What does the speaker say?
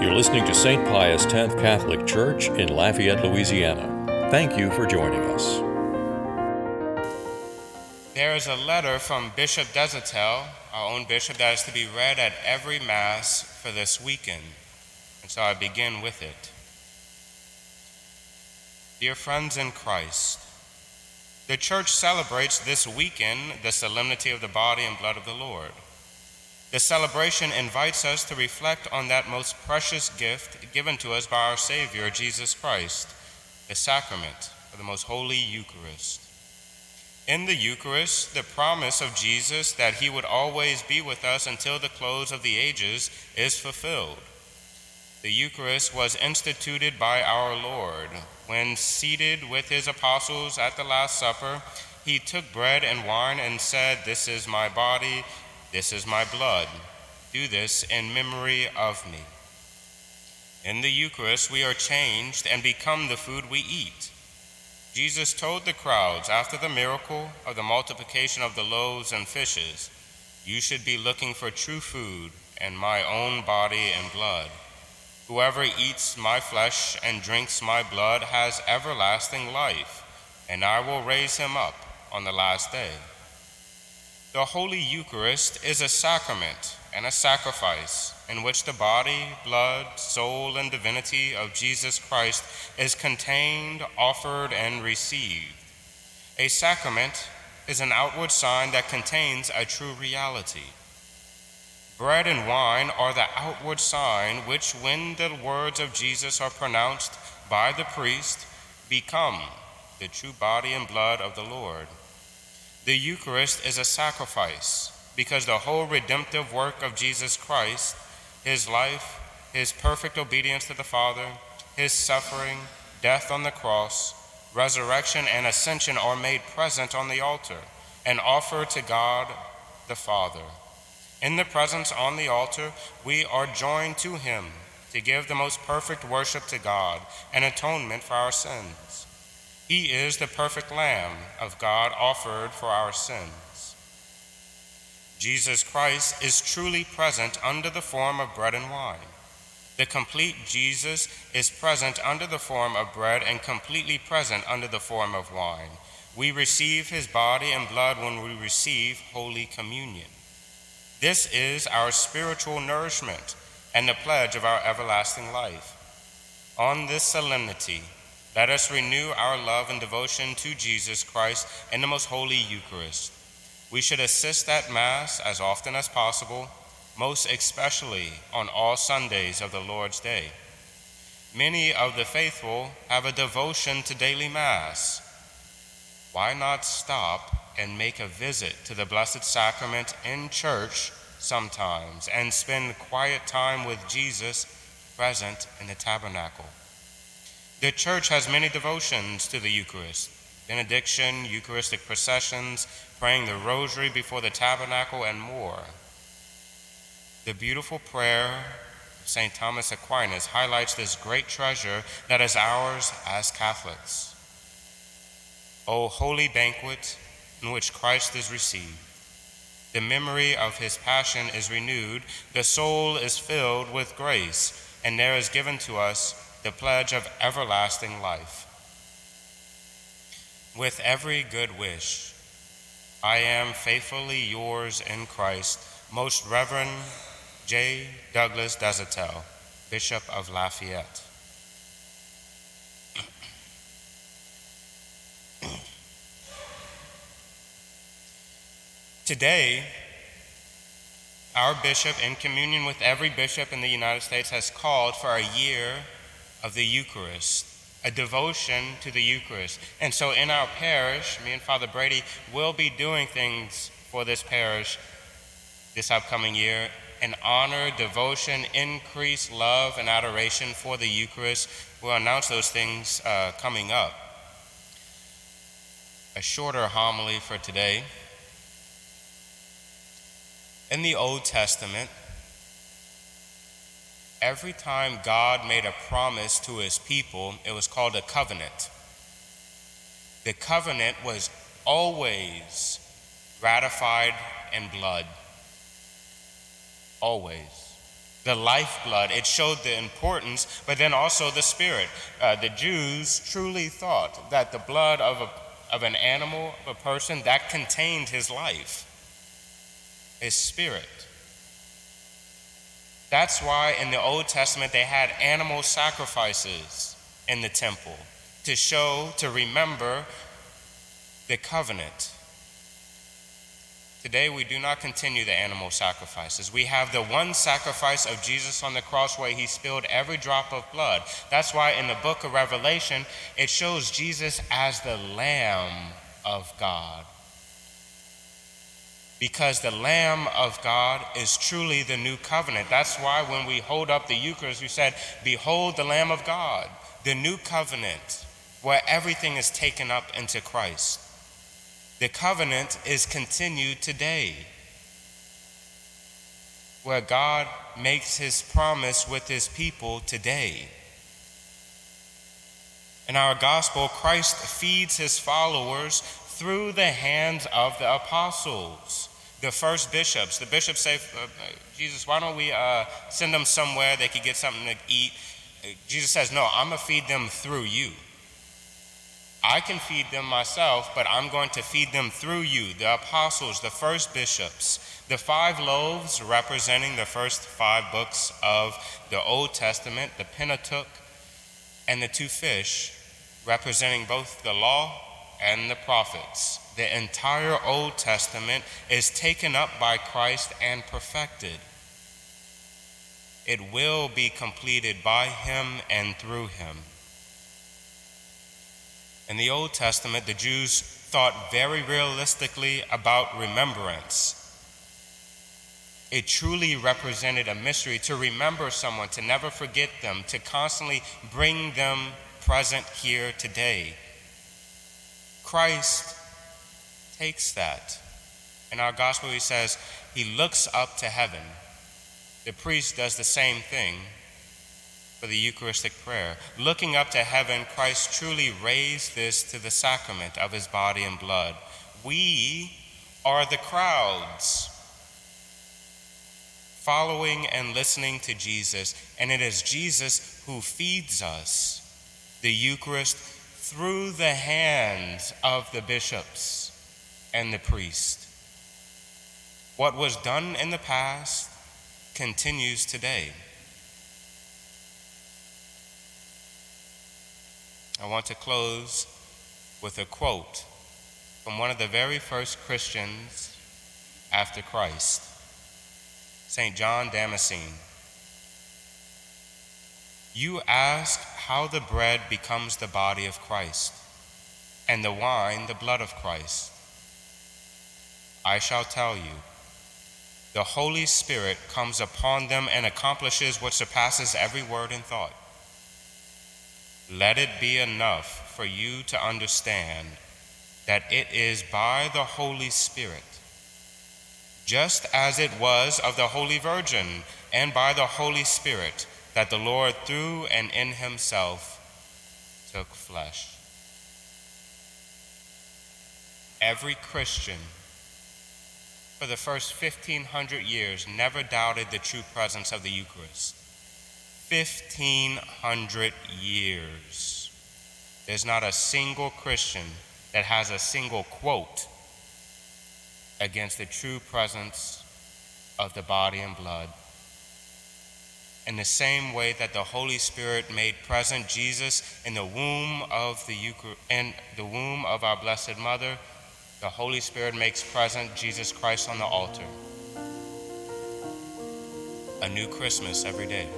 You're listening to St. Pius X Catholic Church in Lafayette, Louisiana. Thank you for joining us. There is a letter from Bishop Deshotel, our own bishop, that is to be read at every Mass for this weekend. And so I begin with it. Dear friends in Christ, the church celebrates this weekend the solemnity of the body and blood of the Lord. The celebration invites us to reflect on that most precious gift given to us by our Savior, Jesus Christ, the sacrament of the most holy Eucharist. In the Eucharist, the promise of Jesus that he would always be with us until the close of the ages is fulfilled. The Eucharist was instituted by our Lord. When seated with his apostles at the Last Supper, he took bread and wine and said, This is my body this is my blood. Do this in memory of me. In the Eucharist, we are changed and become the food we eat. Jesus told the crowds after the miracle of the multiplication of the loaves and fishes, You should be looking for true food and my own body and blood. Whoever eats my flesh and drinks my blood has everlasting life, and I will raise him up on the last day. The Holy Eucharist is a sacrament and a sacrifice in which the body, blood, soul, and divinity of Jesus Christ is contained, offered, and received. A sacrament is an outward sign that contains a true reality. Bread and wine are the outward sign which, when the words of Jesus are pronounced by the priest, become the true body and blood of the Lord. The Eucharist is a sacrifice because the whole redemptive work of Jesus Christ, his life, his perfect obedience to the Father, his suffering, death on the cross, resurrection, and ascension are made present on the altar and offered to God the Father. In the presence on the altar, we are joined to him to give the most perfect worship to God and atonement for our sins. He is the perfect Lamb of God offered for our sins. Jesus Christ is truly present under the form of bread and wine. The complete Jesus is present under the form of bread and completely present under the form of wine. We receive his body and blood when we receive Holy Communion. This is our spiritual nourishment and the pledge of our everlasting life. On this solemnity, let us renew our love and devotion to Jesus Christ in the most holy Eucharist. We should assist at Mass as often as possible, most especially on all Sundays of the Lord's Day. Many of the faithful have a devotion to daily Mass. Why not stop and make a visit to the Blessed Sacrament in church sometimes and spend quiet time with Jesus present in the tabernacle? The church has many devotions to the Eucharist benediction, Eucharistic processions, praying the rosary before the tabernacle, and more. The beautiful prayer of St. Thomas Aquinas highlights this great treasure that is ours as Catholics. O holy banquet in which Christ is received. The memory of his passion is renewed, the soul is filled with grace, and there is given to us the pledge of everlasting life. With every good wish, I am faithfully yours in Christ, Most Reverend J. Douglas Deshotel, Bishop of Lafayette. Today, our bishop, in communion with every bishop in the United States, has called for a year of the Eucharist, a devotion to the Eucharist. And so in our parish, me and Father Brady will be doing things for this parish this upcoming year in honor, devotion, increase, love, and adoration for the Eucharist. We'll announce those things uh, coming up. A shorter homily for today. In the Old Testament, every time God made a promise to his people, it was called a covenant. The covenant was always ratified in blood. Always. the lifeblood. It showed the importance, but then also the spirit. Uh, the Jews truly thought that the blood of, a, of an animal, of a person, that contained his life, his spirit. That's why in the Old Testament they had animal sacrifices in the temple to show, to remember the covenant. Today, we do not continue the animal sacrifices. We have the one sacrifice of Jesus on the cross where he spilled every drop of blood. That's why in the book of Revelation, it shows Jesus as the Lamb of God. Because the Lamb of God is truly the new covenant. That's why when we hold up the Eucharist, we said, Behold the Lamb of God, the new covenant, where everything is taken up into Christ. The covenant is continued today, where God makes his promise with his people today. In our gospel, Christ feeds his followers through the hands of the apostles, the first bishops. The bishops say, uh, Jesus, why don't we uh, send them somewhere they could get something to eat? Jesus says, No, I'm going to feed them through you. I can feed them myself, but I'm going to feed them through you, the apostles, the first bishops, the five loaves representing the first five books of the Old Testament, the Pentateuch, and the two fish representing both the law and the prophets. The entire Old Testament is taken up by Christ and perfected. It will be completed by him and through him. In the Old Testament, the Jews thought very realistically about remembrance. It truly represented a mystery to remember someone, to never forget them, to constantly bring them present here today. Christ takes that. In our gospel, he says, He looks up to heaven. The priest does the same thing for the Eucharistic prayer. Looking up to heaven, Christ truly raised this to the sacrament of his body and blood. We are the crowds following and listening to Jesus, and it is Jesus who feeds us the Eucharist through the hands of the bishops and the priest. What was done in the past continues today. I want to close with a quote from one of the very first Christians after Christ, St. John Damascene. You ask how the bread becomes the body of Christ, and the wine the blood of Christ. I shall tell you. The Holy Spirit comes upon them and accomplishes what surpasses every word and thought. Let it be enough for you to understand that it is by the Holy Spirit, just as it was of the Holy Virgin and by the Holy Spirit, that the Lord through and in himself took flesh. Every Christian for the first 1500 years never doubted the true presence of the Eucharist. 1,500 years. There's not a single Christian that has a single quote against the true presence of the body and blood. In the same way that the Holy Spirit made present Jesus in the womb of the in the womb of our Blessed Mother, the Holy Spirit makes present Jesus Christ on the altar. A new Christmas every day.